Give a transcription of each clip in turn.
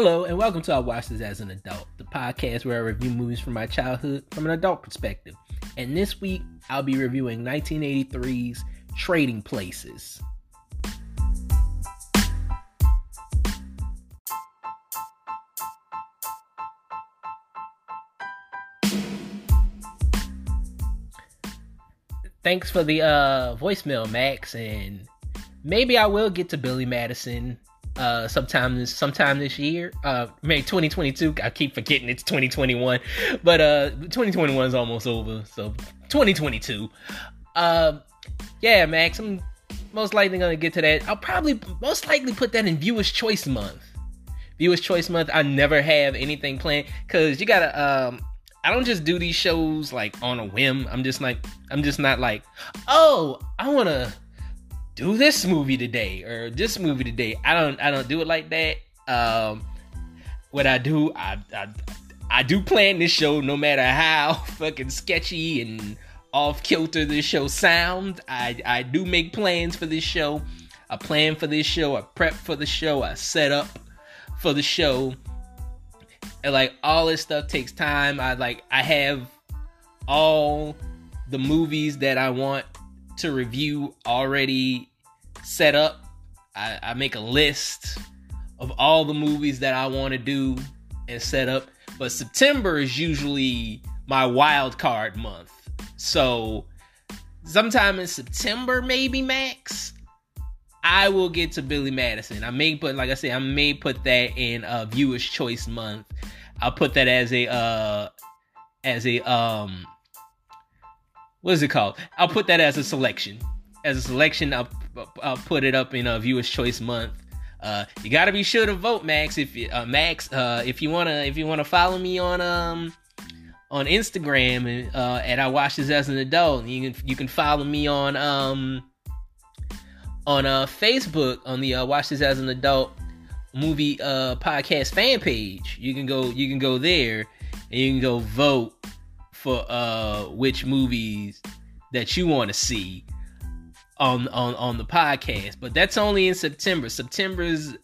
Hello, and welcome to I Watch This as an Adult, the podcast where I review movies from my childhood from an adult perspective. And this week, I'll be reviewing 1983's Trading Places. Thanks for the uh, voicemail, Max, and maybe I will get to Billy Madison uh sometime this sometime this year. Uh maybe 2022 i keep forgetting it's 2021 but uh 2021 is almost over so 2022 um yeah max i'm most likely gonna get to that. I'll probably most likely put that in viewers choice month. Viewers choice month i never have anything planned because you gotta um I don't just do these shows like on a whim. I'm just like I'm just not like, oh, I wanna do this movie today or this movie today. I don't I don't do it like that. Um, what I do, I, I I do plan this show no matter how fucking sketchy and off kilter this show sounds. I I do make plans for this show. I plan for this show. I prep for the show. I set up for the show. And like all this stuff takes time. I like I have all the movies that I want to review already set up. I, I make a list of all the movies that I want to do and set up. But September is usually my wild card month. So sometime in September, maybe max, I will get to Billy Madison. I may put, like I said, I may put that in a Viewers Choice month. I'll put that as a uh as a um what is it called? I'll put that as a selection. As a selection, I'll, I'll put it up in a Viewers Choice month. Uh, you gotta be sure to vote, Max. If you, uh, Max, uh, if you wanna, if you wanna follow me on um on Instagram uh, and I watch this as an adult, you can you can follow me on um on uh Facebook on the uh, Watch This as an Adult movie uh podcast fan page. You can go you can go there and you can go vote for uh which movies that you want to see on on on the podcast. But that's only in September. September is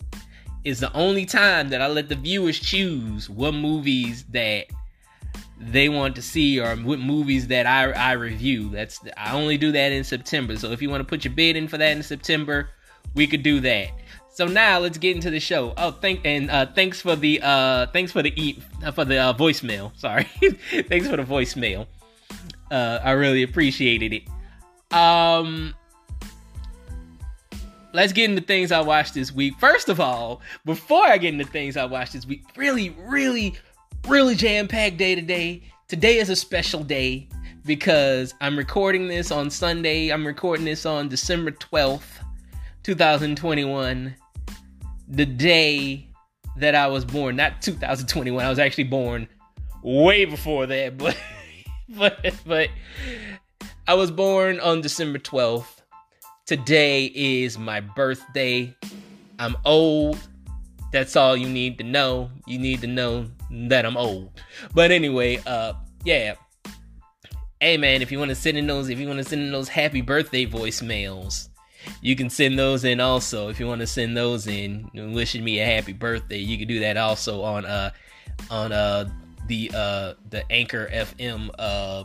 is the only time that I let the viewers choose what movies that they want to see or what movies that I I review. That's I only do that in September. So if you want to put your bid in for that in September, we could do that. So now let's get into the show. Oh, thank and uh, thanks for the uh, thanks for the e- uh, for the uh, voicemail. Sorry, thanks for the voicemail. Uh, I really appreciated it. Um, let's get into things I watched this week. First of all, before I get into things I watched this week, really, really, really jam packed day today. Today is a special day because I'm recording this on Sunday. I'm recording this on December 12th, 2021 the day that I was born, not 2021. I was actually born way before that, but but but I was born on December 12th. Today is my birthday. I'm old. That's all you need to know. You need to know that I'm old. But anyway, uh yeah. Hey man, if you want to send in those if you want to send in those happy birthday voicemails, you can send those in also if you want to send those in wishing me a happy birthday you can do that also on uh on uh the uh the anchor fm uh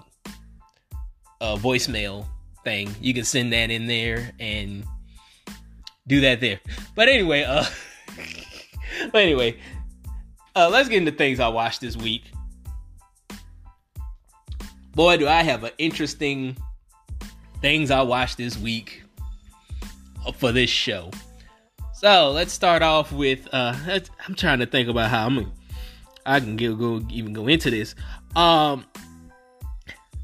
uh voicemail thing you can send that in there and do that there but anyway uh but anyway uh let's get into things i watched this week boy do i have an interesting things i watched this week for this show. So let's start off with uh I'm trying to think about how I'm Gonna, I can go, go even go into this. Um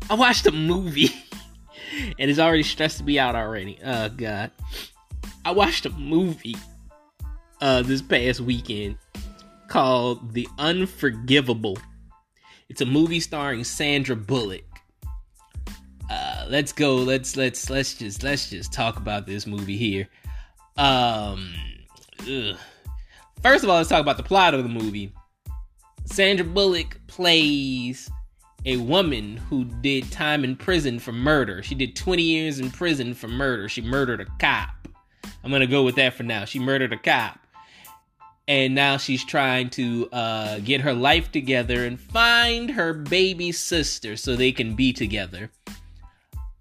I watched a movie and it's already stressed me out already. Oh god. I watched a movie uh this past weekend called The Unforgivable. It's a movie starring Sandra Bullock Uh let's go. Let's let's let's just let's just talk about this movie here. Um, ugh. first of all, let's talk about the plot of the movie. Sandra Bullock plays a woman who did time in prison for murder. She did 20 years in prison for murder. She murdered a cop. I'm gonna go with that for now. She murdered a cop. and now she's trying to uh, get her life together and find her baby sister so they can be together.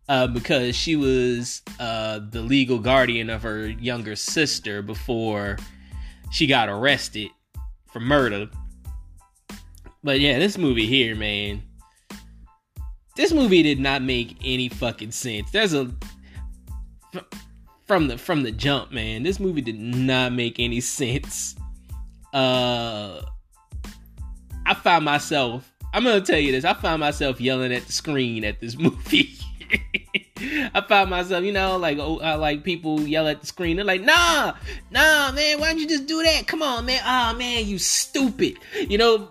Uh, because she was uh, the legal guardian of her younger sister before she got arrested for murder. But yeah, this movie here, man. This movie did not make any fucking sense. There's a from the from the jump, man. This movie did not make any sense. Uh I found myself I'm gonna tell you this, I found myself yelling at the screen at this movie. I found myself, you know, like oh, uh, like people yell at the screen. They're like, "Nah, nah, man, why don't you just do that? Come on, man. Ah, oh, man, you stupid." You know.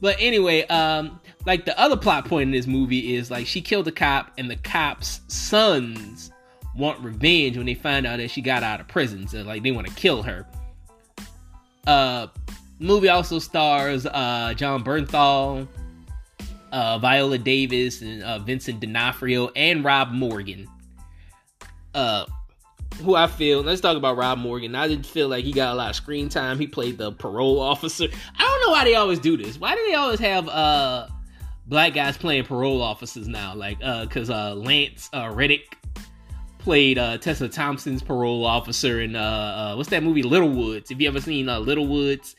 But anyway, um, like the other plot point in this movie is like she killed a cop, and the cop's sons want revenge when they find out that she got out of prison. So like they want to kill her. Uh, movie also stars uh Jon Bernthal, uh, Viola Davis and uh, Vincent D'Onofrio and Rob Morgan. Uh, who I feel. Let's talk about Rob Morgan. I didn't feel like he got a lot of screen time. He played the parole officer. I don't know why they always do this. Why do they always have uh black guys playing parole officers now? Like uh, cause uh Lance uh, Reddick played uh Tessa Thompson's parole officer in uh, uh what's that movie Little Woods? If you ever seen uh Little Woods?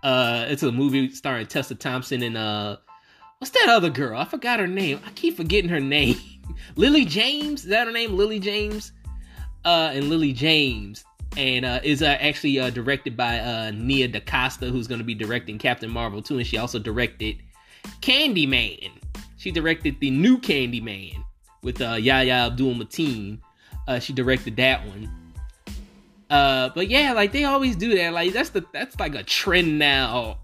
Uh, it's a movie starring Tessa Thompson and uh what's that other girl? I forgot her name. I keep forgetting her name. Lily James, is that her name? Lily James? Uh, and Lily James. And uh, is uh, actually uh, directed by uh, Nia DaCosta, who's going to be directing Captain Marvel too. And she also directed Candyman. She directed the new Candyman with uh, Yahya Abdul Mateen. Uh, she directed that one. Uh, but yeah, like they always do that. Like that's the that's like a trend now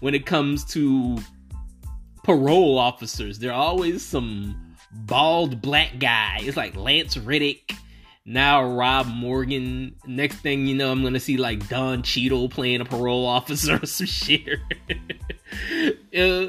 when it comes to parole officers. There are always some bald black guy. It's like Lance Reddick. Now Rob Morgan. Next thing you know, I'm gonna see like Don Cheadle playing a parole officer or some shit. uh,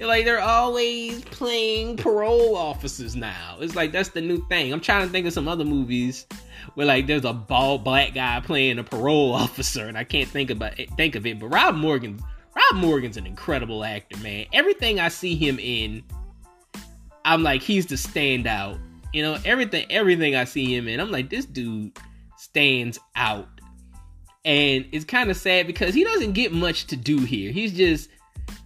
like they're always playing parole officers now. It's like that's the new thing. I'm trying to think of some other movies where like there's a bald black guy playing a parole officer, and I can't think about it, think of it. But Rob Morgan Rob Morgan's an incredible actor, man. Everything I see him in, I'm like, he's the standout. You know, everything everything I see him in, I'm like, this dude stands out. And it's kind of sad because he doesn't get much to do here. He's just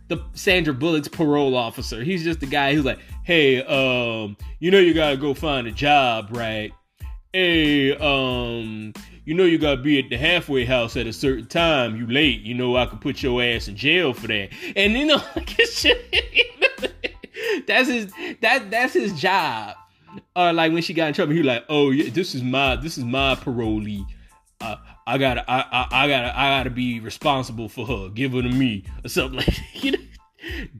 the Sandra Bullock's parole officer. He's just the guy who's like, hey, um, you know you gotta go find a job, right? Hey, um, you know you gotta be at the halfway house at a certain time. You late, you know I could put your ass in jail for that. And you know, that's his that that's his job. Or like when she got in trouble, he was like, oh yeah, this is my this is my parolee. Uh, I gotta I, I, I gotta I gotta be responsible for her. Give her to me or something like you know?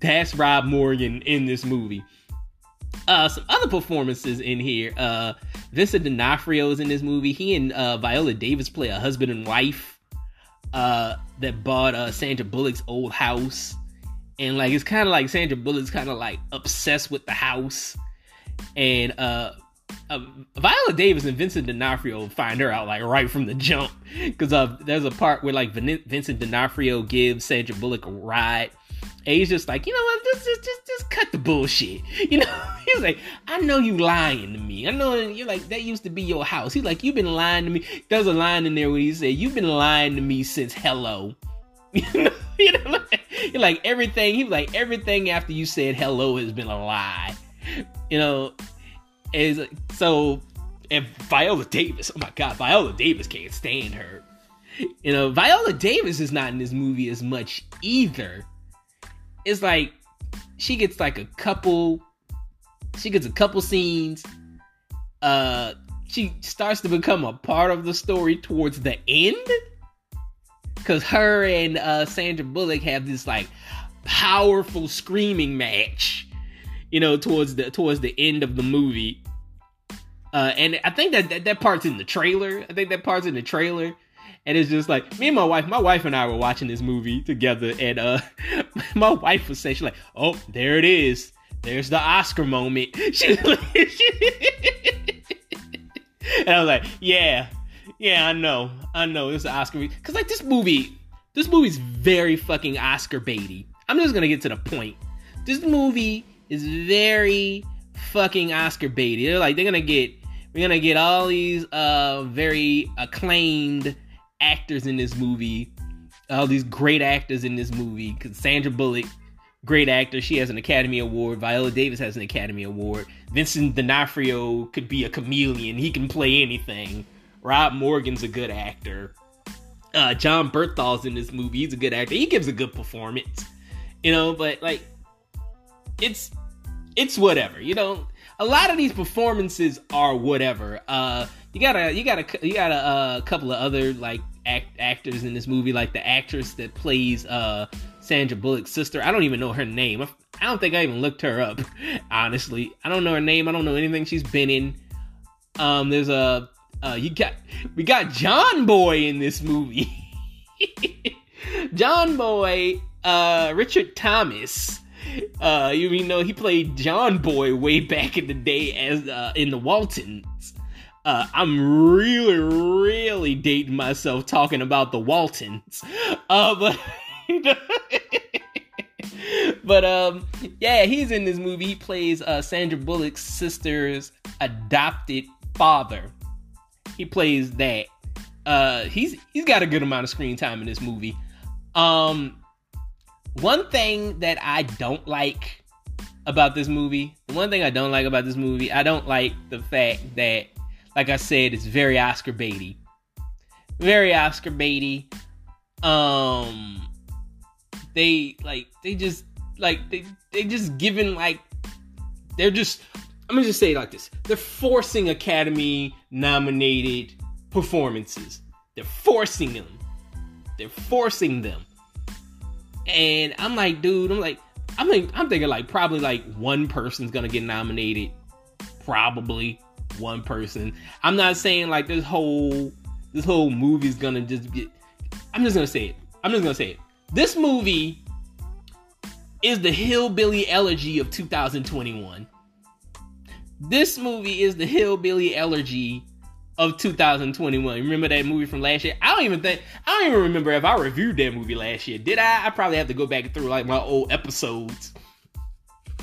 That's Rob Morgan in this movie. Uh, some other performances in here. Uh, Vincent D'Onofrio is in this movie. He and uh, Viola Davis play a husband and wife uh, that bought uh, Sandra Bullock's old house, and like it's kind of like Sandra Bullock's kind of like obsessed with the house, and uh, uh, Viola Davis and Vincent D'Onofrio find her out like right from the jump because uh, there's a part where like Vincent D'Onofrio gives Sandra Bullock a ride and he's just like, you know what, just, just, just, just cut the bullshit. You know, he's like, I know you lying to me. I know you're like, that used to be your house. He's like, you've been lying to me. There's a line in there where he said, you've been lying to me since hello. you know, you're like everything. He was like, everything after you said hello has been a lie. You know, is so. And Viola Davis, oh my God, Viola Davis can't stand her. You know, Viola Davis is not in this movie as much either it's like she gets like a couple she gets a couple scenes uh she starts to become a part of the story towards the end because her and uh sandra bullock have this like powerful screaming match you know towards the towards the end of the movie. Uh and i think that that, that part's in the trailer. I think that part's in the trailer. And it's just like me and my wife my wife and i were watching this movie together. And uh my wife was saying she's like oh there it is. There's the oscar moment. She, and i was like yeah. Yeah i know. I know. An oscar because like this movie this movie's very fucking Oscar baity. I'm just gonna get to the point. This movie is very fucking Oscar baity. They're like they're gonna get we're gonna get all these uh very acclaimed actors in this movie, all these great actors in this movie. Cause Sandra Bullock, great actor, she has an Academy Award. Viola Davis has an Academy Award. Vincent D'Onofrio could be a chameleon; he can play anything. Rob Morgan's a good actor. Uh, Jon Bernthal's in this movie. He's a good actor. He gives a good performance, you know. But like, it's it's whatever, you know. A lot of these performances are whatever. Uh, you got a you got a you got a, uh, couple of other like act, actors in this movie, like the actress that plays uh Sandra Bullock's sister. I don't even know her name. I don't think I even looked her up. Honestly, I don't know her name. I don't know anything she's been in. Um, there's a uh, you got we got John Boy in this movie. John Boy, uh, Richard Thomas. Uh, you know he played John Boy way back in the day as uh, in the Waltons. Uh, I'm really, really dating myself talking about the Waltons. Uh, but but um, yeah, he's in this movie. He plays uh, Sandra Bullock's sister's adopted father he plays that. Uh, he's he's got a good amount of screen time in this movie. Um, one thing that I don't like about this movie, one thing I don't like about this movie, I don't like the fact that, like I said, it's very Oscar baity, very Oscar baity. Um, they like they just like they they just given like they're just I'm gonna just say it like this: they're forcing Academy nominated performances. They're forcing them. They're forcing them. And I'm like, dude, I'm like, I'm I'm thinking like probably like one person's gonna get nominated. Probably one person. I'm not saying like this whole this whole movie's gonna just get. I'm just gonna say it. I'm just gonna say it. This movie is the hillbilly elegy of 2021. This movie is the hillbilly elegy of 2021. Remember that movie from last year? I don't even think I don't even remember if I reviewed that movie last year. Did I? I probably have to go back through like my old episodes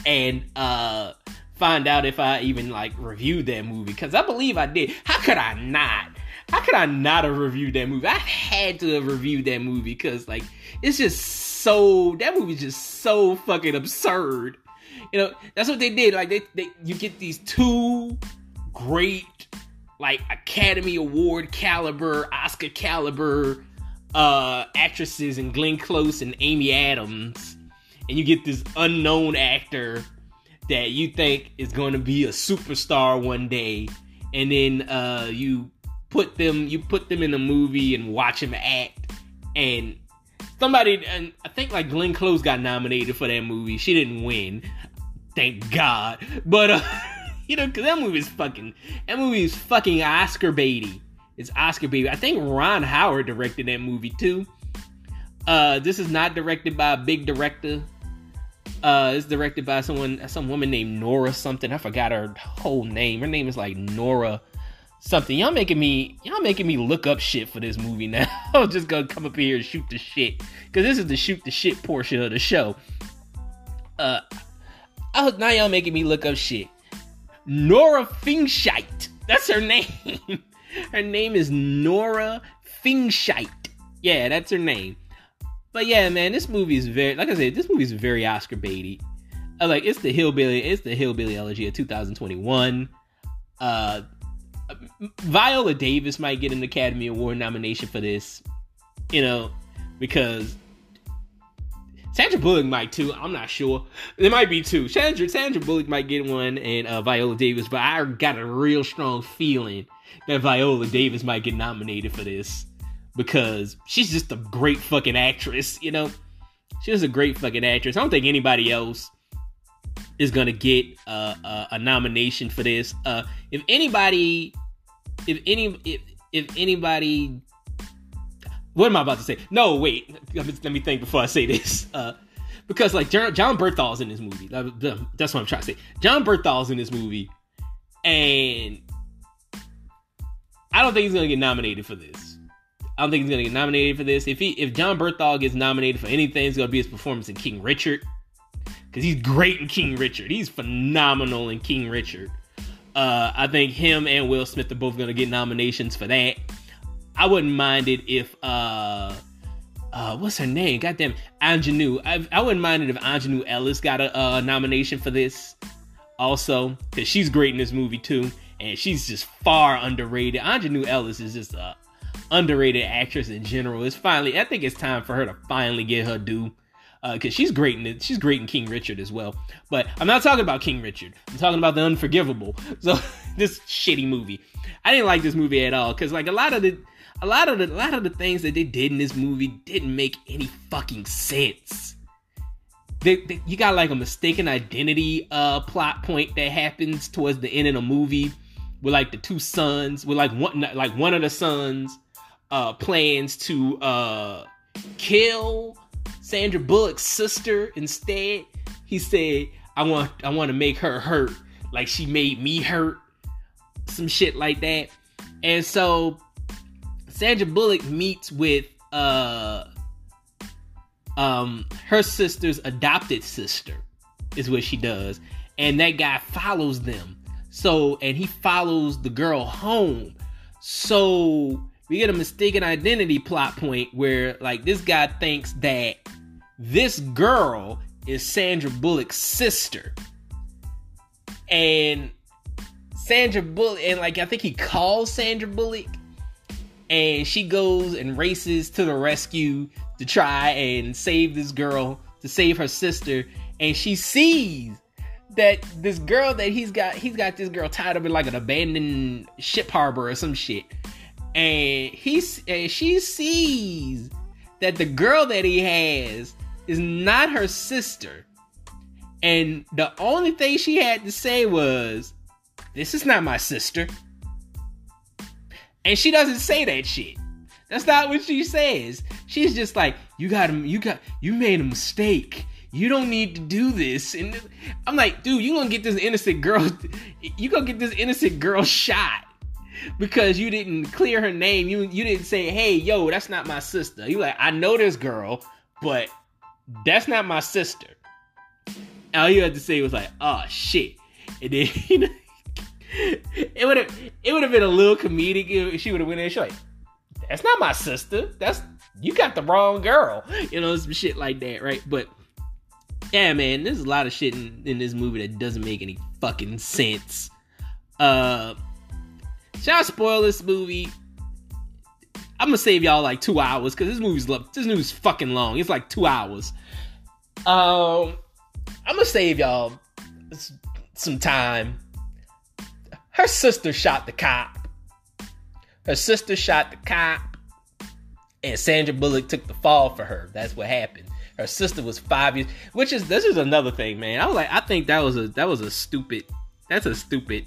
and uh find out if I even like reviewed that movie because I believe I did. How could I not? How could I not have reviewed that movie? I had to have reviewed that movie because like it's just so that movie's just so fucking absurd you know, that's what they did. Like they, they you get these two great like Academy Award caliber, Oscar caliber uh actresses in Glenn Close and Amy Adams, and you get this unknown actor that you think is going to be a superstar one day, and then uh you put them you put them in a movie and watch them act and somebody and I think like Glenn Close got nominated for that movie. She didn't win. Thank God. But uh, you know, cause that movie is fucking that movie is fucking Oscar baity. It's Oscar baity. I think Ron Howard directed that movie too. Uh, this is not directed by a big director. Uh, it's directed by someone, some woman named Nora something. I forgot her whole name. Her name is like Nora something. Y'all making me, y'all making me look up shit for this movie now. I'm just gonna come up here and shoot the shit because this is the shoot the shit portion of the show. Uh, Oh, now y'all making me look up shit. Nora Fingscheidt. That's her name. her name is Nora Fingscheidt. Yeah, that's her name. But yeah, man, this movie is very, like I said, this movie is very Oscar baity. Uh, like it's the hillbilly, it's the hillbilly elegy of 2021. Uh, Viola Davis might get an Academy Award nomination for this, you know, because Sandra Bullock might too. I'm not sure. There might be two. Sandra Sandra Bullock might get one, and uh, Viola Davis. But I got a real strong feeling that Viola Davis might get nominated for this because she's just a great fucking actress. You know, she's a great fucking actress. I don't think anybody else is gonna get uh, a, a nomination for this. Uh, if anybody, if any, if if anybody what am I about to say? No, wait. Let me think before I say this. Uh, because like Jon, Bernthal's in this movie. That's what I'm trying to say. Jon Bernthal's in this movie, and I don't think he's gonna get nominated for this. I don't think he's gonna get nominated for this. If he if Jon Bernthal gets nominated for anything, it's gonna be his performance in King Richard. Cause he's great in King Richard. He's phenomenal in King Richard. Uh, I think him and Will Smith are both gonna get nominations for that. I wouldn't mind it if uh uh what's her name? Goddamn Aunjanue. I, I wouldn't mind it if Aunjanue Ellis got a uh, nomination for this also because she's great in this movie too, and she's just far underrated. Aunjanue Ellis is just a underrated actress in general. It's finally, I think it's time for her to finally get her due Uh because uh, she's great in it. She's great in King Richard as well. But I'm not talking about King Richard. I'm talking about the Unforgivable. So this shitty movie. I didn't like this movie at all because like a lot of the a lot of the a lot of the things that they did in this movie didn't make any fucking sense. They, they, you got like a mistaken identity uh plot point that happens towards the end of the movie with like the two sons with like one like one of the sons uh plans to uh kill Sandra Bullock's sister instead. He said, "I want I want to make her hurt like she made me hurt." Some shit like that. And so Sandra Bullock meets with uh um her sister's adopted sister is what she does and that guy follows them. So and he follows the girl home. So we get a mistaken identity plot point where like this guy thinks that this girl is Sandra Bullock's sister. And Sandra Bullock and like I think he calls Sandra Bullock and she goes and races to the rescue to try and save this girl, to save her sister, and she sees that this girl that he's got, he's got this girl tied up in like an abandoned ship harbor or some shit, and he's and she sees that the girl that he has is not her sister, and the only thing she had to say was, "This is not my sister." And she doesn't say that shit. That's not what she says. She's just like, you got you got, you made a mistake. You don't need to do this. And I'm like, dude, you gonna get this innocent girl, you gonna get this innocent girl shot because you didn't clear her name. You you didn't say, hey, yo, that's not my sister. You like, I know this girl, but that's not my sister. All you had to say was like, oh shit. And then you know, it would have it would have been a little comedic if she would have went in. She like, that's not my sister. That's you got the wrong girl. You know, some shit like that, right? But yeah, man, there's a lot of shit in, in this movie that doesn't make any fucking sense. Uh, shall I spoil this movie? I'm gonna save y'all like two hours because this movie's this movie's fucking long. It's like two hours. Um, I'm gonna save y'all some time her sister shot the cop. Her sister shot the cop, and Sandra Bullock took the fall for her. That's what happened. Her sister was five years, which is this is another thing, man. I was like, I think that was a that was a stupid. That's a stupid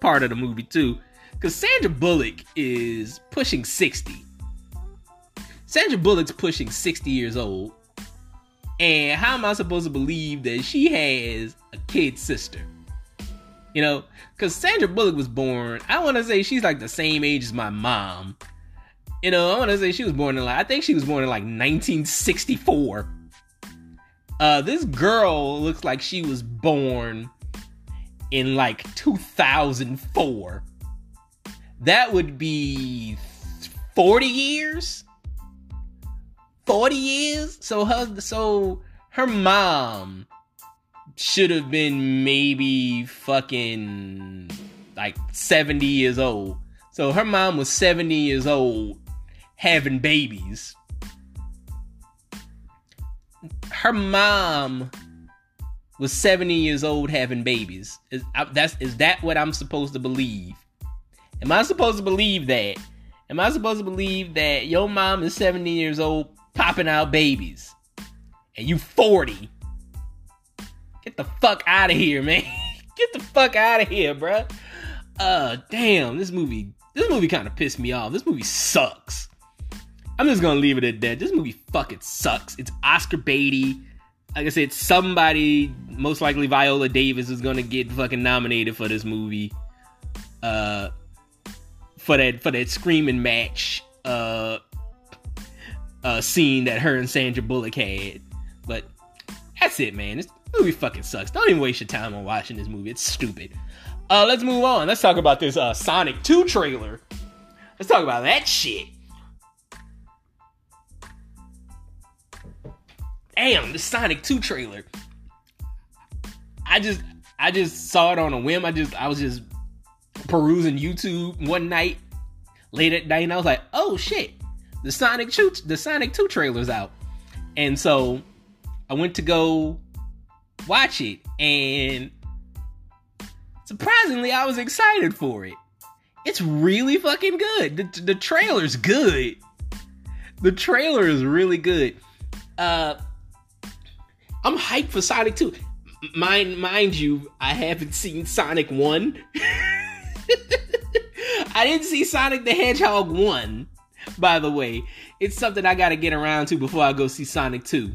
part of the movie too, because Sandra Bullock is pushing sixty. Sandra Bullock's pushing sixty years old, and how am I supposed to believe that she has a kid sister? You know, because Sandra Bullock was born, I want to say she's like the same age as my mom. You know, I want to say she was born in like, I think she was born in like 1964. Uh, this girl looks like she was born in like 2004. That would be 40 years? 40 years? So her, so her mom should have been maybe fucking like 70 years old. So her mom was 70 years old having babies. Her mom was 70 years old having babies. Is that's is that what I'm supposed to believe? Am I supposed to believe that? Am I supposed to believe that your mom is 70 years old popping out babies and you 40 Get the fuck out of here, man. Get the fuck out of here, bruh. Uh, damn, this movie, this movie kind of pissed me off. This movie sucks. I'm just gonna leave it at that. This movie fucking sucks. It's Oscar baity. Like I said, somebody, most likely Viola Davis, is gonna get fucking nominated for this movie. Uh, for that for that screaming match. Uh, uh, scene that her and Sandra Bullock had. But that's it, man. This movie fucking sucks. Don't even waste your time on watching this movie. It's stupid. Uh, let's move on. Let's talk about this uh, Sonic 2 trailer. Let's talk about that shit. Damn, the Sonic 2 trailer. I just I just saw it on a whim. I just I was just perusing YouTube one night late at night and I was like, "Oh shit. The Sonic 2 the Sonic 2 trailer's out." And so I went to go watch it and surprisingly I was excited for it. It's really fucking good. The, the trailer's good. The trailer is really good. Uh I'm hyped for Sonic 2. Mind mind you, I haven't seen Sonic 1. I didn't see Sonic the Hedgehog 1, by the way. It's something I gotta get around to before I go see Sonic 2.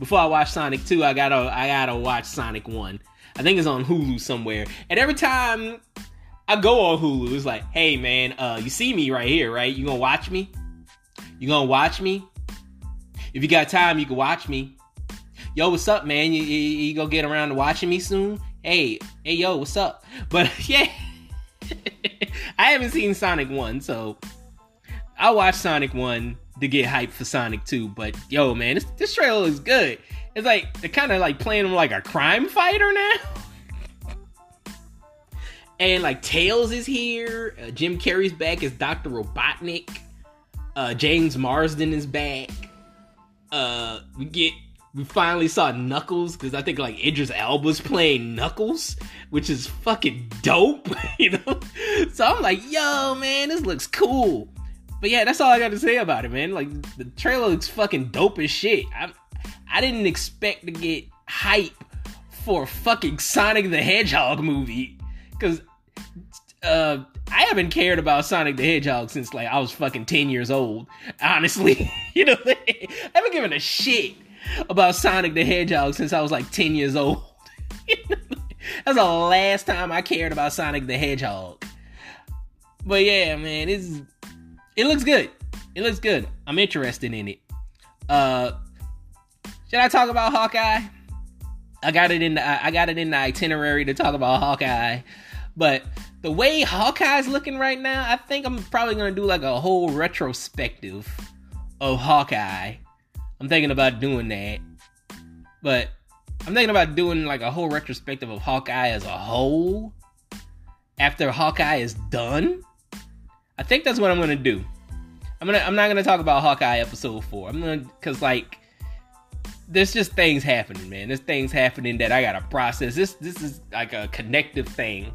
Before I watch Sonic 2, I gotta I gotta watch Sonic 1. I think it's on Hulu somewhere. And every time I go on Hulu, it's like, hey man, uh, you see me right here, right? You gonna watch me? You gonna watch me? If you got time, you can watch me yo, what's up, man? You, you, you gonna get around to watching me soon? Hey, hey, yo, what's up? But yeah, I haven't seen Sonic 1, so I'll watch Sonic 1 to get hyped for Sonic 2. But yo, man, this, this trailer is good. It's like they're kind of like playing him like a crime fighter now. and like Tails is here. Uh, Jim Carrey's back as Dr. Robotnik. Uh, James Marsden is back. Uh, we get we finally saw Knuckles because I think like Idris Elba's playing Knuckles, which is fucking dope, you know. So I'm like, yo, man, this looks cool. But yeah, that's all I got to say about it, man. Like the trailer looks fucking dope as shit. I I didn't expect to get hype for fucking Sonic the Hedgehog movie because uh, I haven't cared about Sonic the Hedgehog since like I was fucking ten years old. Honestly, you know, I haven't given a shit about Sonic the Hedgehog since I was like 10 years old. That's the last time I cared about Sonic the Hedgehog. But yeah, man, it's it looks good. It looks good. I'm interested in it. Uh should I talk about Hawkeye? I got it in the I got it in the itinerary to talk about Hawkeye. But the way Hawkeye's looking right now, I think I'm probably gonna do like a whole retrospective of Hawkeye I'm thinking about doing that. But I'm thinking about doing like a whole retrospective of Hawkeye as a whole after Hawkeye is done. I think that's what I'm gonna do. I'm gonna I'm not gonna talk about Hawkeye episode four. I'm gonna cause like there's just things happening, man. There's things happening that I gotta process. This this is like a connective thing.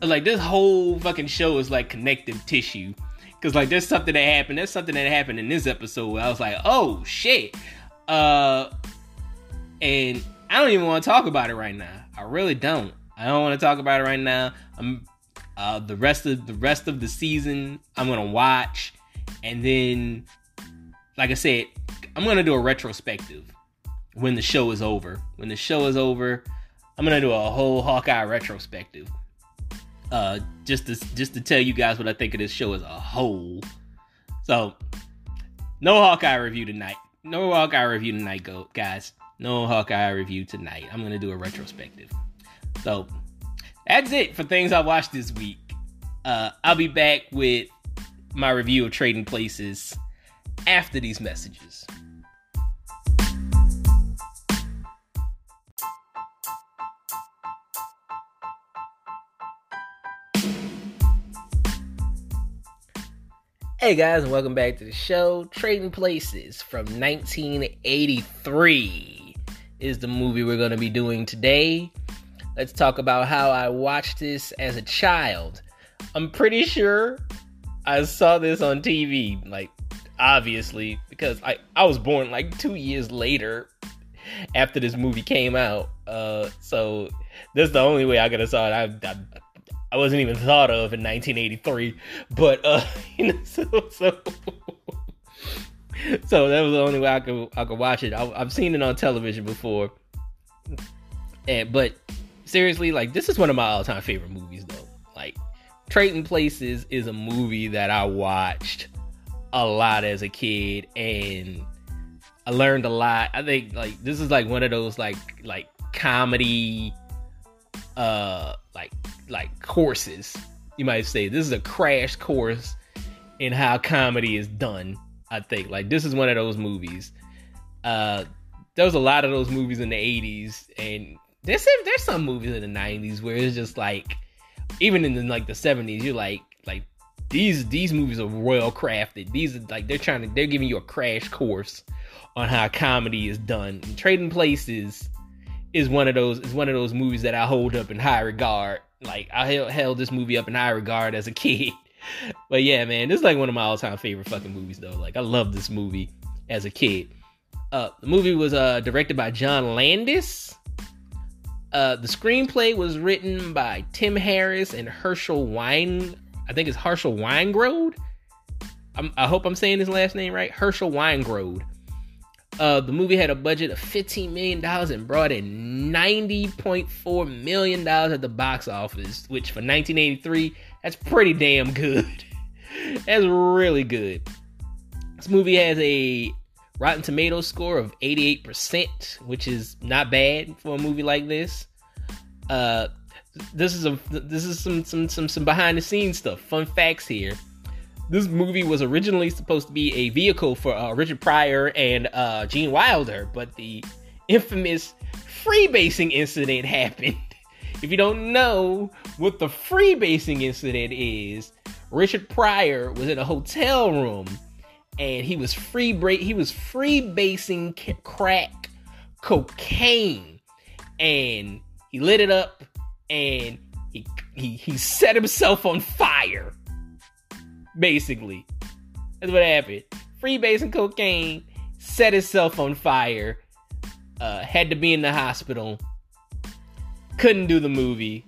Like this whole fucking show is like connective tissue. Cause like there's something that happened. There's something that happened in this episode where I was like, oh shit. Uh and I don't even want to talk about it right now. I really don't. I don't want to talk about it right now. I'm uh the rest of the rest of the season I'm gonna watch and then like I said, I'm gonna do a retrospective when the show is over. When the show is over, I'm gonna do a whole Hawkeye retrospective uh, just to just to tell you guys what I think of this show as a whole. So, no Hawkeye review tonight. No Hawkeye review tonight, go guys. No Hawkeye review tonight. I'm gonna do a retrospective. So that's it for things I watched this week. Uh, I'll be back with my review of Trading Places after these messages. Hey guys, and welcome back to the show. Trading Places from 1983 is the movie we're going to be doing today. Let's talk about how I watched this as a child. I'm pretty sure I saw this on TV, like, obviously, because I, I was born like two years later after this movie came out. Uh, so that's the only way I could have saw it. I, I I wasn't even thought of in 1983. But uh, you know, so, so so that was the only way I could I could watch it. I, have seen it on television before, and but seriously, like this is one of my all time favorite movies though. Like Trading Places is a movie that I watched a lot as a kid, and I learned a lot. I think like this is like one of those like like comedy uh like like courses you might say this is a crash course in how comedy is done i think like this is one of those movies uh there was a lot of those movies in the 80s and there's there's some movies in the 90s where it's just like even in the, like the 70s you're like like these these movies are well crafted these are like they're trying to they're giving you a crash course on how comedy is done and trading places is one of those is one of those movies that I hold up in high regard. Like I held, held this movie up in high regard as a kid. but yeah, man, this is like one of my all time favorite fucking movies though. Like I love this movie as a kid. Uh, the movie was uh, directed by John Landis. Uh, the screenplay was written by Tim Harris and Herschel Wine. I think it's Herschel Weingrod. I'm, I hope I'm saying his last name right. Herschel Weingrod. Uh, the movie had a budget of $15 million and brought in $90.4 million at the box office, which for 1983, that's pretty damn good. that's really good. This movie has a Rotten Tomatoes score of 88%, which is not bad for a movie like this. Uh, this is a this is some some some some behind the scenes stuff. Fun facts here this movie was originally supposed to be a vehicle for uh, Richard Pryor and uh, Gene Wilder, but the infamous freebasing incident happened. If you don't know what the freebasing incident is, Richard Pryor was in a hotel room and he was free break he was freebasing crack cocaine and he lit it up and he he, he set himself on fire basically. That's what happened. free basing cocaine, set himself on fire, uh, had to be in the hospital, couldn't do the movie,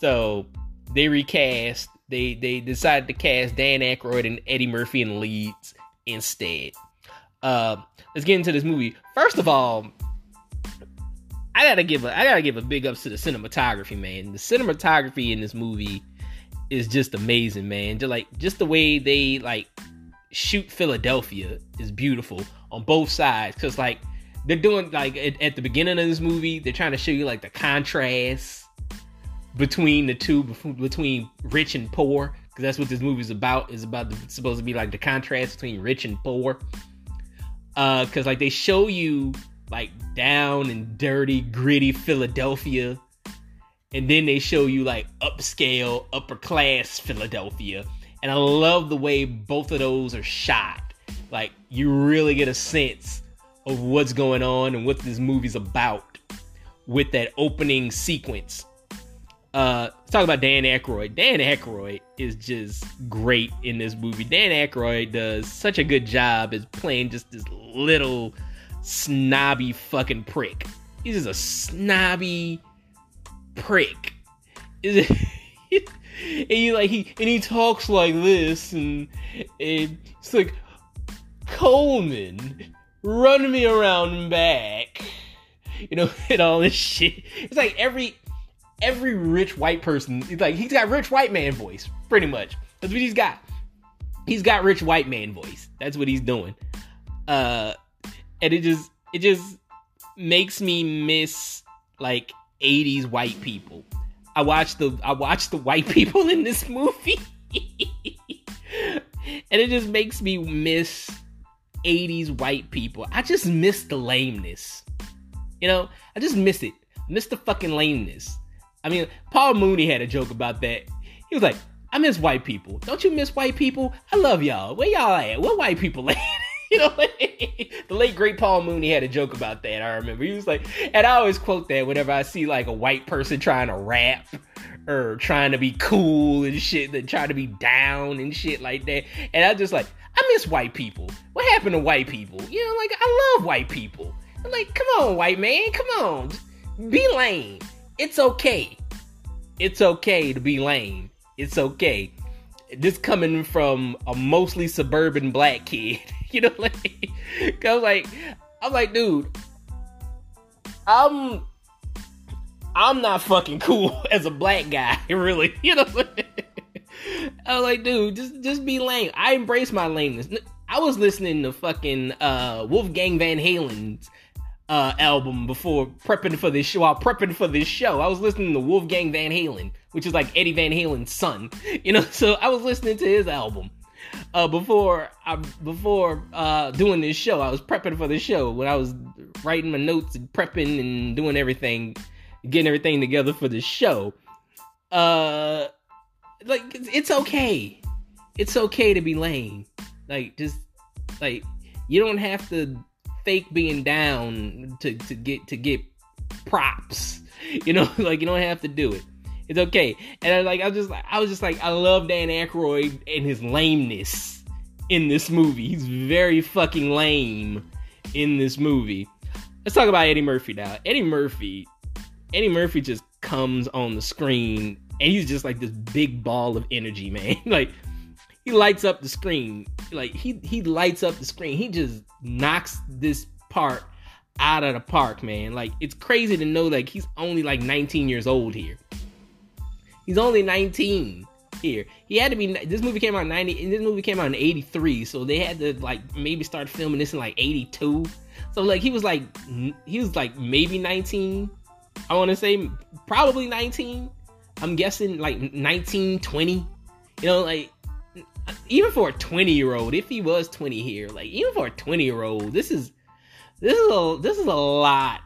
so they recast. They they decided to cast Dan Aykroyd and Eddie Murphy in leads instead. Uh, let's get into this movie. First of all, I gotta give a I gotta give a big ups to the cinematography, man. The cinematography in this movie is just amazing, man. Just like just the way they like shoot Philadelphia is beautiful on both sides because like they're doing like at, at, the beginning of this movie they're trying to show you like the contrast between the two between rich and poor because that's what this movie's about is about the, supposed to be like the contrast between rich and poor uh because like they show you like down and dirty gritty philadelphia and then they show you like upscale, upper class Philadelphia. And I love the way both of those are shot. Like you really get a sense of what's going on and what this movie's about with that opening sequence. Uh, let's talk about Dan Aykroyd. Dan Aykroyd is just great in this movie. Dan Aykroyd does such a good job as playing just this little snobby fucking prick. He's just a snobby, prick. and he like he and he talks like this and, and it's like Coleman, run me around back. You know, and all this shit. It's like every every rich white person, like he's got rich white man voice, pretty much. That's what he's got. He's got rich white man voice. That's what he's doing. Uh and it just it just makes me miss like 80s white people. I watched the I watched the white people in this movie. and it just makes me miss 80s white people. I just miss the lameness. You know, I just miss it. I miss the fucking lameness. I mean, Paul Mooney had a joke about that. He was like, I miss white people. Don't you miss white people? I love y'all. Where y'all at? Where white people at? you know, the late great Paul Mooney had a joke about that. I remember he was like, and I always quote that whenever I see like a white person trying to rap or trying to be cool and shit, that trying to be down and shit like that. And I just like, I miss white people. What happened to white people? You know, like I love white people. I'm like, come on, white man, come on, be lame. It's okay. It's okay to be lame. It's okay. This coming from a mostly suburban black kid. you know, like, like, I'm like, dude, I'm, I'm not fucking cool as a black guy, really. You know, I was like, dude, just, just be lame. I embrace my lameness. I was listening to fucking uh, Wolfgang Van Halen's uh, album before prepping for this show. While prepping for this show, I was listening to Wolfgang Van Halen, which is like Eddie Van Halen's son. You know, so I was listening to his album uh, before I before uh, doing this show. I was prepping for the show when I was writing my notes and prepping and doing everything, getting everything together for the show. Uh, like it's okay, it's okay to be lame. Like just like you don't have to fake being down to to get to get props. You know, like you don't have to do it. It's okay. And I like I was just like I was just like I love Dan Aykroyd and his lameness in this movie. He's very fucking lame in this movie. Let's talk about Eddie Murphy now. Eddie Murphy, Eddie Murphy just comes on the screen and he's just like this big ball of energy, man. like he lights up the screen. Like he he lights up the screen. He just knocks this part out of the park, man. Like it's crazy to know like he's only like 19 years old here. He's only 19 here. He had to be. This movie came out in 90. This movie came out in 83, so they had to like maybe start filming this in like 82. So like he was like he was like maybe 19. I want to say probably 19. I'm guessing like 19, 20. You know, like even for a 20 year old, if he was 20 here, like even for a 20 year old, this is this is a this is a lot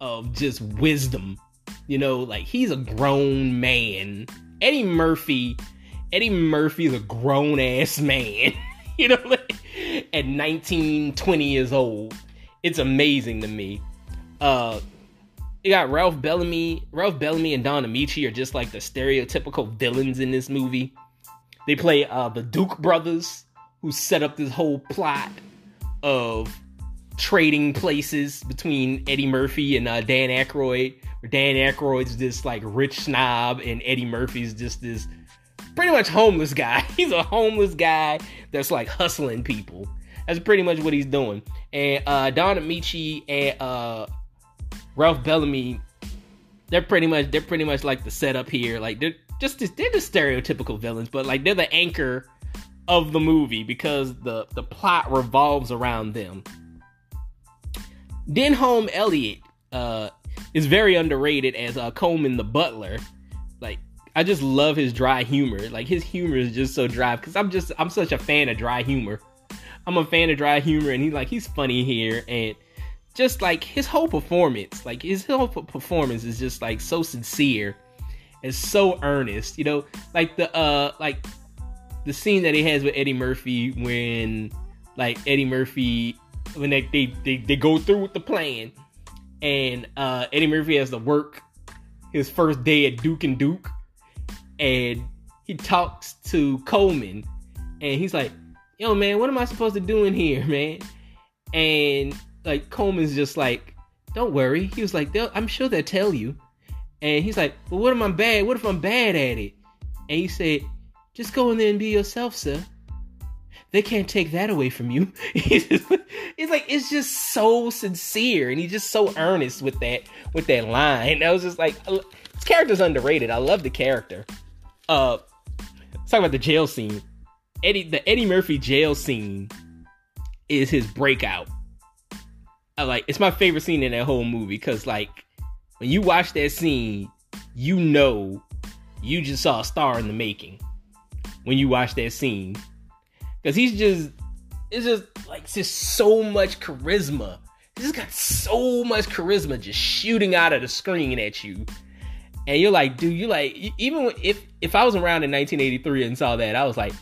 of just wisdom you know, like he's a grown man. Eddie Murphy, Eddie Murphy is a grown ass man. you know, like, at 19, 20 years old. It's amazing to me. Uh you got Ralph Bellamy. Ralph Bellamy and Don Ameche are just like the stereotypical villains in this movie. They play uh, the Duke brothers, who set up this whole plot of trading places between Eddie Murphy and uh, Dan Aykroyd. Where Dan Aykroyd's this like rich snob, and Eddie Murphy's just this pretty much homeless guy. He's a homeless guy that's like hustling people. That's pretty much what he's doing. And uh, Don Ameche and uh, Ralph Bellamy, they're pretty much they're pretty much like the setup here. Like they're just they're just stereotypical villains, but like they're the anchor of the movie because the the plot revolves around them. Denholm Elliott uh, is very underrated as uh, Coleman the butler. Like I just love his dry humor. Like his humor is just so dry because I'm just I'm such a fan of dry humor. I'm a fan of dry humor, and he's like he's funny here, and just like his whole performance, like his whole performance is just like so sincere and so earnest. You know, like the uh like the scene that he has with Eddie Murphy when like Eddie Murphy when they they, they, they go through with the plan and uh, Eddie Murphy has to work his first day at Duke and Duke, and he talks to Coleman, and he's like, "Yo, man, what am I supposed to do in here, man?" And like Coleman's just like, "Don't worry." He was like, "I'm sure they'll tell you." And he's like, "Well, what if I'm bad? What if I'm bad at it?" And he said, "Just go in there and be yourself, sir." they can't take that away from you. it's like it's just so sincere and he's just so earnest with that with that line. I was just like this character's underrated. I love the character. Uh let's talk about the jail scene. Eddie the Eddie Murphy jail scene is his breakout. I like it's my favorite scene in that whole movie because like when you watch that scene, you know you just saw a star in the making when you watch that scene because he's just it's just like just so much charisma. He's got so much charisma just shooting out of the screen at you. And you're like, dude, you like even if if I was around in 1983 and saw that, I was like,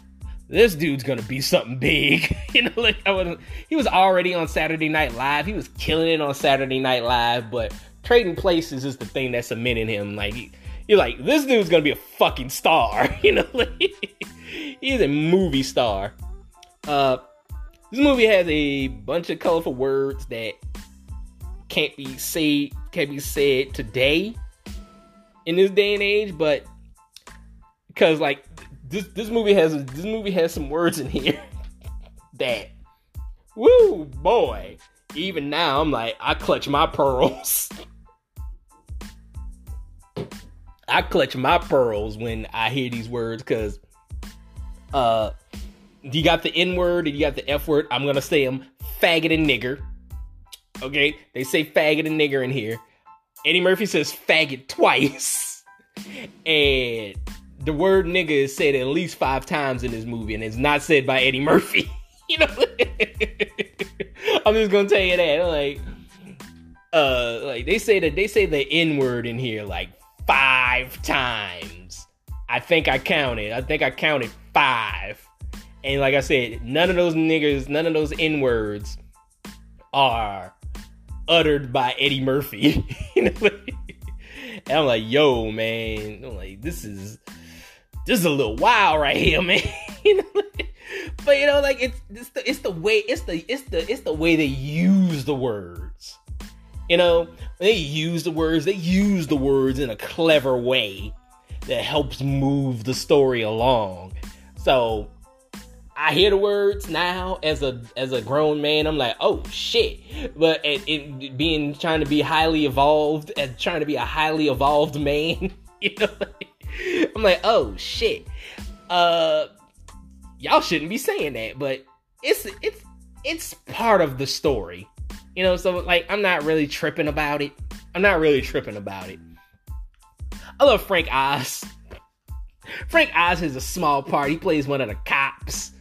this dude's gonna be something big. you know, like I was he was already on Saturday Night Live. He was killing it on Saturday Night Live, but trading places is the thing that's cementing him. Like you're like, this dude's gonna be a fucking star. You know, like, he's a movie star. Uh, this movie has a bunch of colorful words that can't be said can't be said today in this day and age, but because like this this movie has this movie has some words in here that woo boy even now I'm like I clutch my pearls. I clutch my pearls when I hear these words because uh you got the N word and you got the F word. I'm gonna say them faggot and nigger. Okay, they say faggot and nigger in here. Eddie Murphy says faggot twice, and the word nigger is said at least five times in this movie, and it's not said by Eddie Murphy. you know, I'm just gonna tell you that. Like, uh, like they say that they say the N word in here like five times. I think I counted. I think I counted five. And like I said, none of those niggers, none of those N words are uttered by Eddie Murphy. and I'm like, yo, man, I'm like, this is this is a little wild right here, man. but you know, like it's it's the it's the way it's the it's the it's the way they use the words. You know, they use the words, they use the words in a clever way that helps move the story along. So I hear the words now as a as a grown man. I'm like, oh shit! But it, it being trying to be highly evolved and trying to be a highly evolved man, you know, I'm like, oh shit. Uh, y'all shouldn't be saying that, but it's it's it's part of the story. You know, so like I'm not really tripping about it. I'm not really tripping about it. I love Frank Oz. Frank Oz has a small part. He plays one of the cops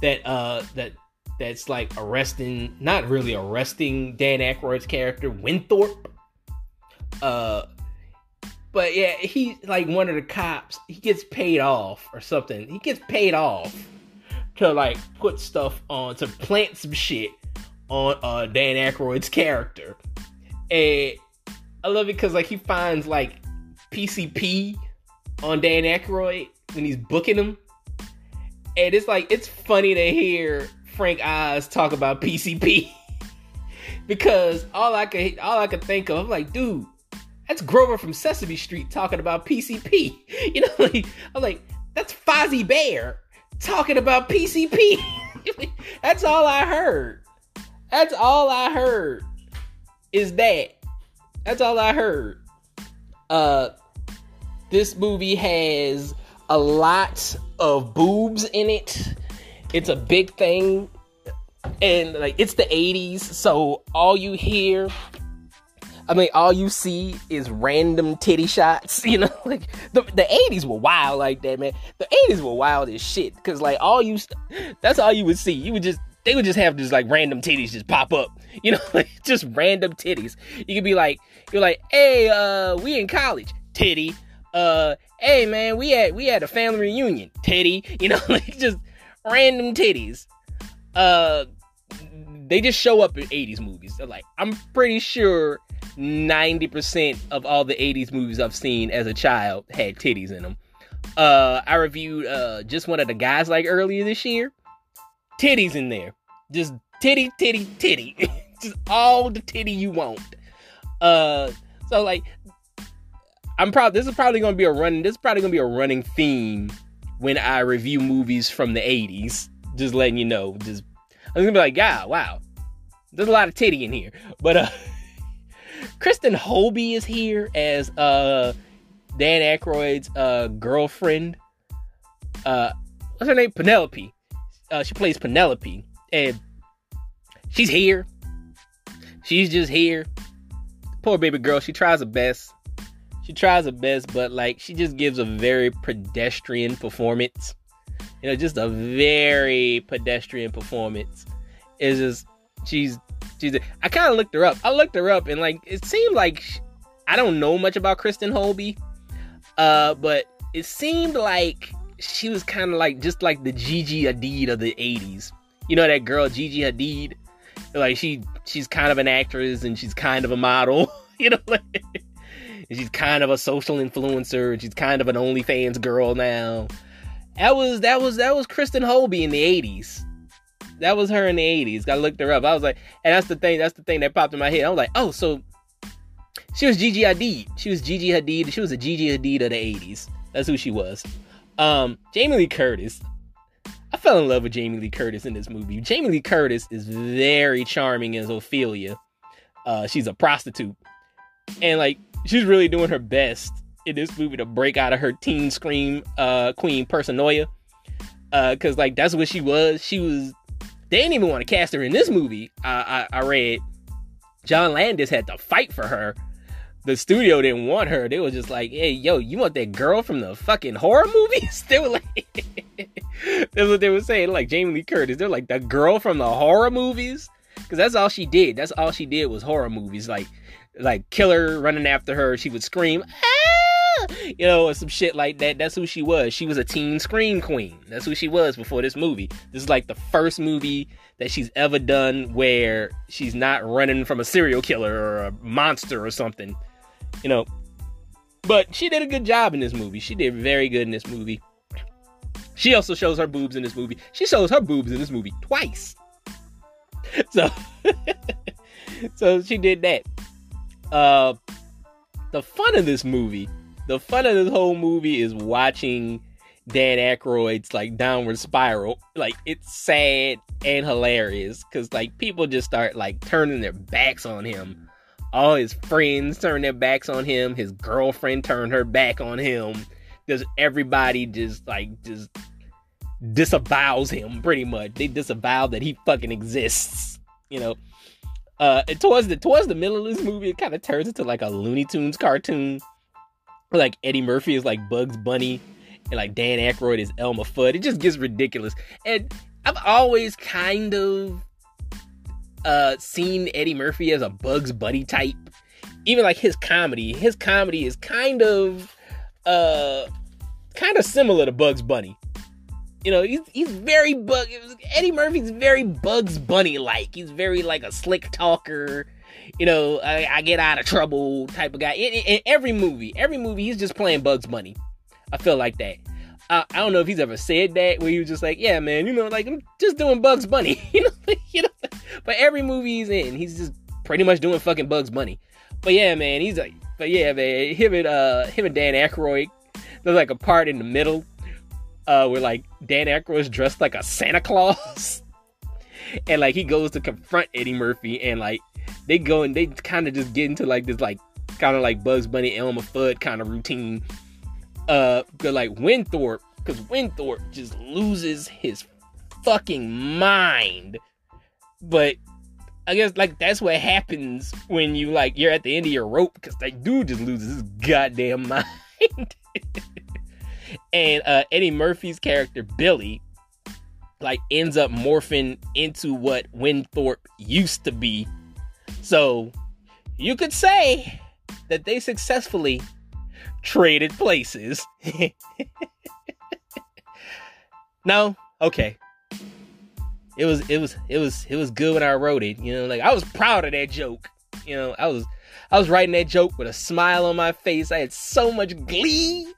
that uh that that's like arresting not really arresting Dan Aykroyd's character, Winthorpe. Uh but yeah, he's like one of the cops. He gets paid off or something. He gets paid off to like put stuff on to plant some shit on uh, Dan Aykroyd's character. And I love it because like he finds like PCP on Dan Aykroyd when he's booking him. And it's like it's funny to hear Frank Oz talk about PCP. because all I could all I could think of, I'm like, dude, that's Grover from Sesame Street talking about PCP. You know, like I'm like, that's Fozzie Bear talking about PCP. that's all I heard. That's all I heard. Is that? That's all I heard. Uh this movie has a lot of boobs in it. It's a big thing. And like it's the 80s, so all you hear I mean, all you see is random titty shots. You know, like the the eighties were wild like that, man. The eighties were wild as shit. Cause like all you, that's all you would see. You would just they would just have just like random titties just pop up. You know, just random titties. You could be like, you're like, hey, uh, we in college, titty. Uh, hey man, we had we had a family reunion, titty. You know, like just random titties. Uh, they just show up in 80s movies. They're like, I'm pretty sure 90% of all the 80s movies I've seen as a child had titties in them. Uh, I reviewed uh, just one of the guys like earlier this year. Titties in there. Just titty, titty, titty. just all the titty you want. Uh, so like, I'm proud. This is probably gonna be a running. This is probably gonna be a running theme when I review movies from the 80s. Just letting you know. Just I'm gonna be like, yeah, wow, there's a lot of titty in here. But uh, Kristin Holby is here as uh Dan Aykroyd's uh girlfriend. Uh, what's her name? Penelope. Uh, she plays Penelope, and she's here. She's just here. Poor baby girl. She tries her best. She tries her best, but like she just gives a very pedestrian performance you know, just a very pedestrian performance. It's just she's she's. I kind of looked her up. I looked her up, and like it seemed like she, I don't know much about Kristin Holby, uh, but it seemed like she was kind of like just like the Gigi Hadid of the '80s. You know that girl Gigi Hadid, like she she's kind of an actress and she's kind of a model. you know. she's kind of a social influencer, and she's kind of an OnlyFans girl now. That was that was that was Kristin Holby in the eighties. That was her in the eighties. I looked her up. I was like, and that's the thing. That's the thing that popped in my head. I was like, oh, so she was Gigi Hadid. She was Gigi Hadid. She was a Gigi Hadid of the eighties. That's who she was. Um, Jamie Lee Curtis. I fell in love with Jamie Lee Curtis in this movie. Jamie Lee Curtis is very charming as Ophelia. Uh, she's a prostitute, and like she's really doing her best in this movie to break out of her teen scream uh, queen paranoia. Uh, cause like that's what she was. She was. They didn't even want to cast her in this movie. I, I, I read John Landis had to fight for her. The studio didn't want her. They were just like, "Hey, yo, you want that girl from the fucking horror movies?" they were like, "That's what they were saying." Like Jamie Lee Curtis, they're like the girl from the horror movies, because that's all she did. That's all she did was horror movies. Like, like killer running after her, she would scream. Ah! You know, or some shit like that. That's who she was. She was a teen scream queen. That's who she was before this movie. This is like the first movie that she's ever done where she's not running from a serial killer or a monster or something, you know. But she did a good job in this movie. She did very good in this movie. She also shows her boobs in this movie. She shows her boobs in this movie twice. So, so she did that. Uh, the fun of this movie, the fun of this whole movie is watching Dan Aykroyd's like downward spiral. Like it's sad and hilarious because like people just start like turning their backs on him. All his friends turn their backs on him. His girlfriend turned her back on him. Does everybody just like just disavows him pretty much? They disavow that he fucking exists. You know. Uh, towards the towards the middle of this movie, it kind of turns into like a Looney Tunes cartoon. Like Eddie Murphy is like Bugs Bunny and like Dan Aykroyd is Elmer Fudd. It just gets ridiculous. And I've always kind of uh seen Eddie Murphy as a Bugs Bunny type. Even like his comedy, his comedy is kind of uh kind of similar to Bugs Bunny. You know, he's he's very bug Eddie Murphy's very Bugs Bunny like. He's very like a slick talker. You know, I, I get out of trouble type of guy. In, in, in every movie, every movie, he's just playing Bugs Bunny. I feel like that. I, I don't know if he's ever said that where he was just like, yeah, man, you know, like I'm just doing Bugs Bunny, you know, you know. But every movie he's in, he's just pretty much doing fucking Bugs Bunny. But yeah, man, he's like, but yeah, man, him and uh, him and Dan Aykroyd, there's like a part in the middle, uh, where like Dan Aykroyd's dressed like a Santa Claus, and like he goes to confront Eddie Murphy, and like they go and they kind of just get into like this like kind of like Bugs Bunny, Elmer Fudd kind of routine uh, like Winthorpe, because Winthorpe just loses his fucking mind. But I guess like that's what happens when you like you're at the end of your rope because that dude just loses his goddamn mind. and uh, Eddie Murphy's character Billy like ends up morphing into what Winthorpe used to be. So you could say that they successfully traded places. no, okay. It was it was it was it was good when I wrote it. You know, like I was proud of that joke. You know, I was I was writing that joke with a smile on my face. I had so much glee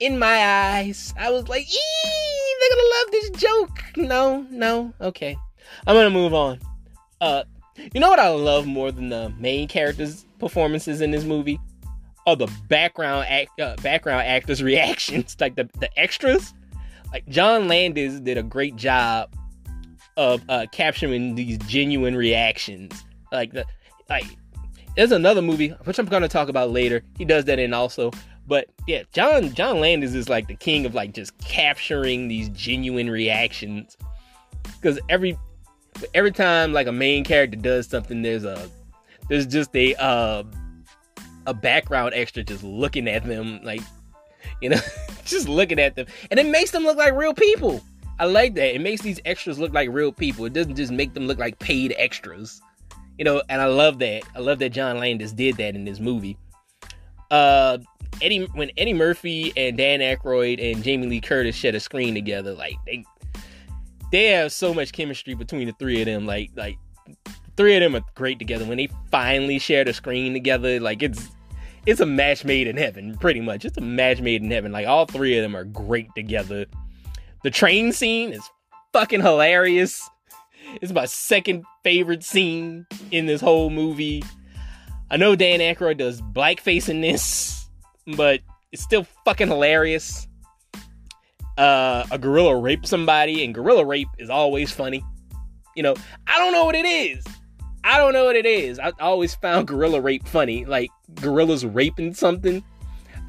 in my eyes. I was like, "Ee, they're gonna love this joke." No, no, okay. I'm gonna move on. Uh, you know what I love more than the main characters' performances in this movie? Of the background act, uh, background actors' reactions, like the the extras. Like John Landis did a great job of uh, capturing these genuine reactions. Like the like, there's another movie which I'm gonna talk about later. He does that in also. But yeah, John John Landis is like the king of like just capturing these genuine reactions. Because every every time like a main character does something, there's a there's just a uh, a background extra just looking at them, like, you know, just looking at them. And it makes them look like real people. I like that. It makes these extras look like real people. It doesn't just make them look like paid extras. You know, and I love that. I love that John Landis did that in this movie. Uh Eddie when Eddie Murphy and Dan Aykroyd and Jamie Lee Curtis share a screen together, like they they have so much chemistry between the three of them. Like like three of them are great together. When they finally share the screen together, like it's it's a match made in heaven, pretty much. It's a match made in heaven. Like all three of them are great together. The train scene is fucking hilarious. It's my second favorite scene in this whole movie. I know Dan Aykroyd does blackface in this, but it's still fucking hilarious. Uh, a gorilla raped somebody, and gorilla rape is always funny. You know, I don't know what it is. I don't know what it is. I always found gorilla rape funny, like gorillas raping something.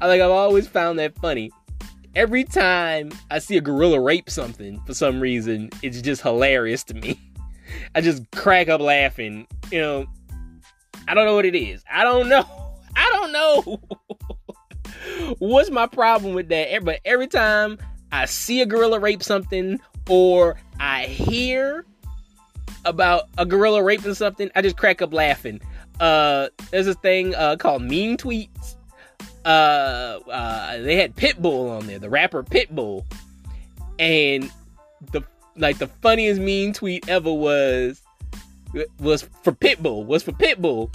I like I've always found that funny. every time I see a gorilla rape something for some reason, it's just hilarious to me. I just crack up laughing. You know, I don't know what it is. I don't know. I don't know. What's my problem with that? But every time I see a gorilla rape something or I hear about a gorilla raping something, I just crack up laughing. Uh, there's a thing uh, called mean tweets. Uh, uh, they had Pitbull on there, the rapper Pitbull, and the like the funniest mean tweet ever was was for Pitbull was for Pitbull,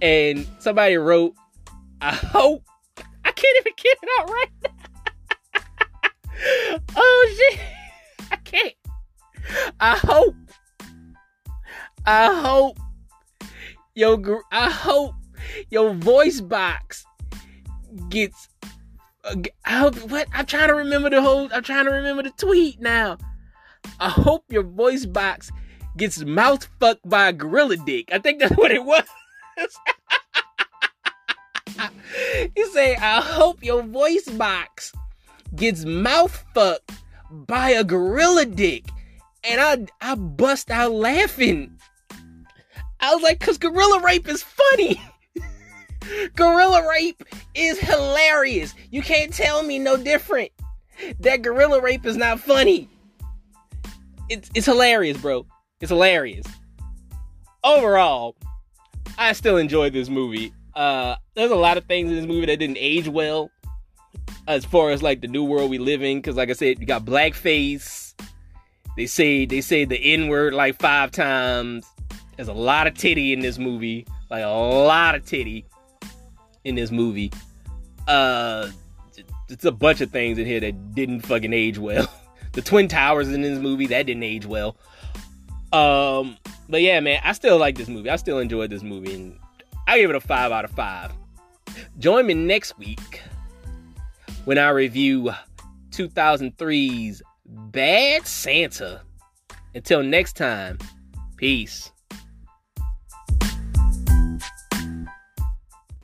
and somebody wrote, "I hope I can't even get it out right now." oh shit, I can't. I hope I hope yo I hope your voice box gets uh, I hope what I'm trying to remember the whole I'm trying to remember the tweet now. I hope your voice box gets mouth fucked by a gorilla dick. I think that's what it was. you say I hope your voice box gets mouth fucked by a gorilla dick. And I I bust out laughing. I was like, cause gorilla rape is funny. gorilla rape is hilarious. You can't tell me no different. That gorilla rape is not funny. It's it's hilarious, bro. It's hilarious. Overall, I still enjoyed this movie. Uh, there's a lot of things in this movie that didn't age well, as far as like the new world we live in. Because like I said, you got blackface. They say they say the N word like five times. There's a lot of titty in this movie, like a lot of titty in this movie. Uh, it's a bunch of things in here that didn't fucking age well. the Twin Towers in this movie that didn't age well. Um, but yeah, man, I still like this movie. I still enjoyed this movie, and I give it a five out of five. Join me next week when I review 2003's Bad Santa. Until next time, peace.